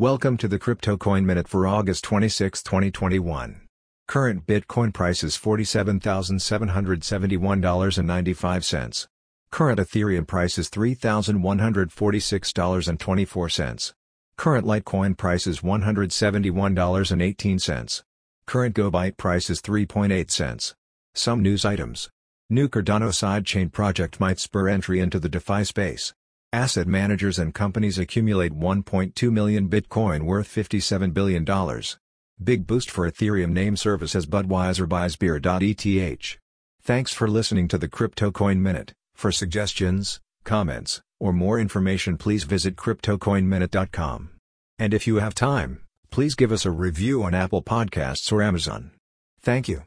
Welcome to the Crypto Coin Minute for August 26, 2021. Current Bitcoin price is $47,771.95. Current Ethereum price is $3,146.24. Current Litecoin price is $171.18. Current GoByte price is 3.8 cents. Some news items. New Cardano sidechain project might spur entry into the DeFi space. Asset managers and companies accumulate 1.2 million Bitcoin worth $57 billion. Big boost for Ethereum name service as Budweiser buys beer.eth. Thanks for listening to the Crypto Coin Minute. For suggestions, comments, or more information please visit CryptoCoinMinute.com. And if you have time, please give us a review on Apple Podcasts or Amazon. Thank you.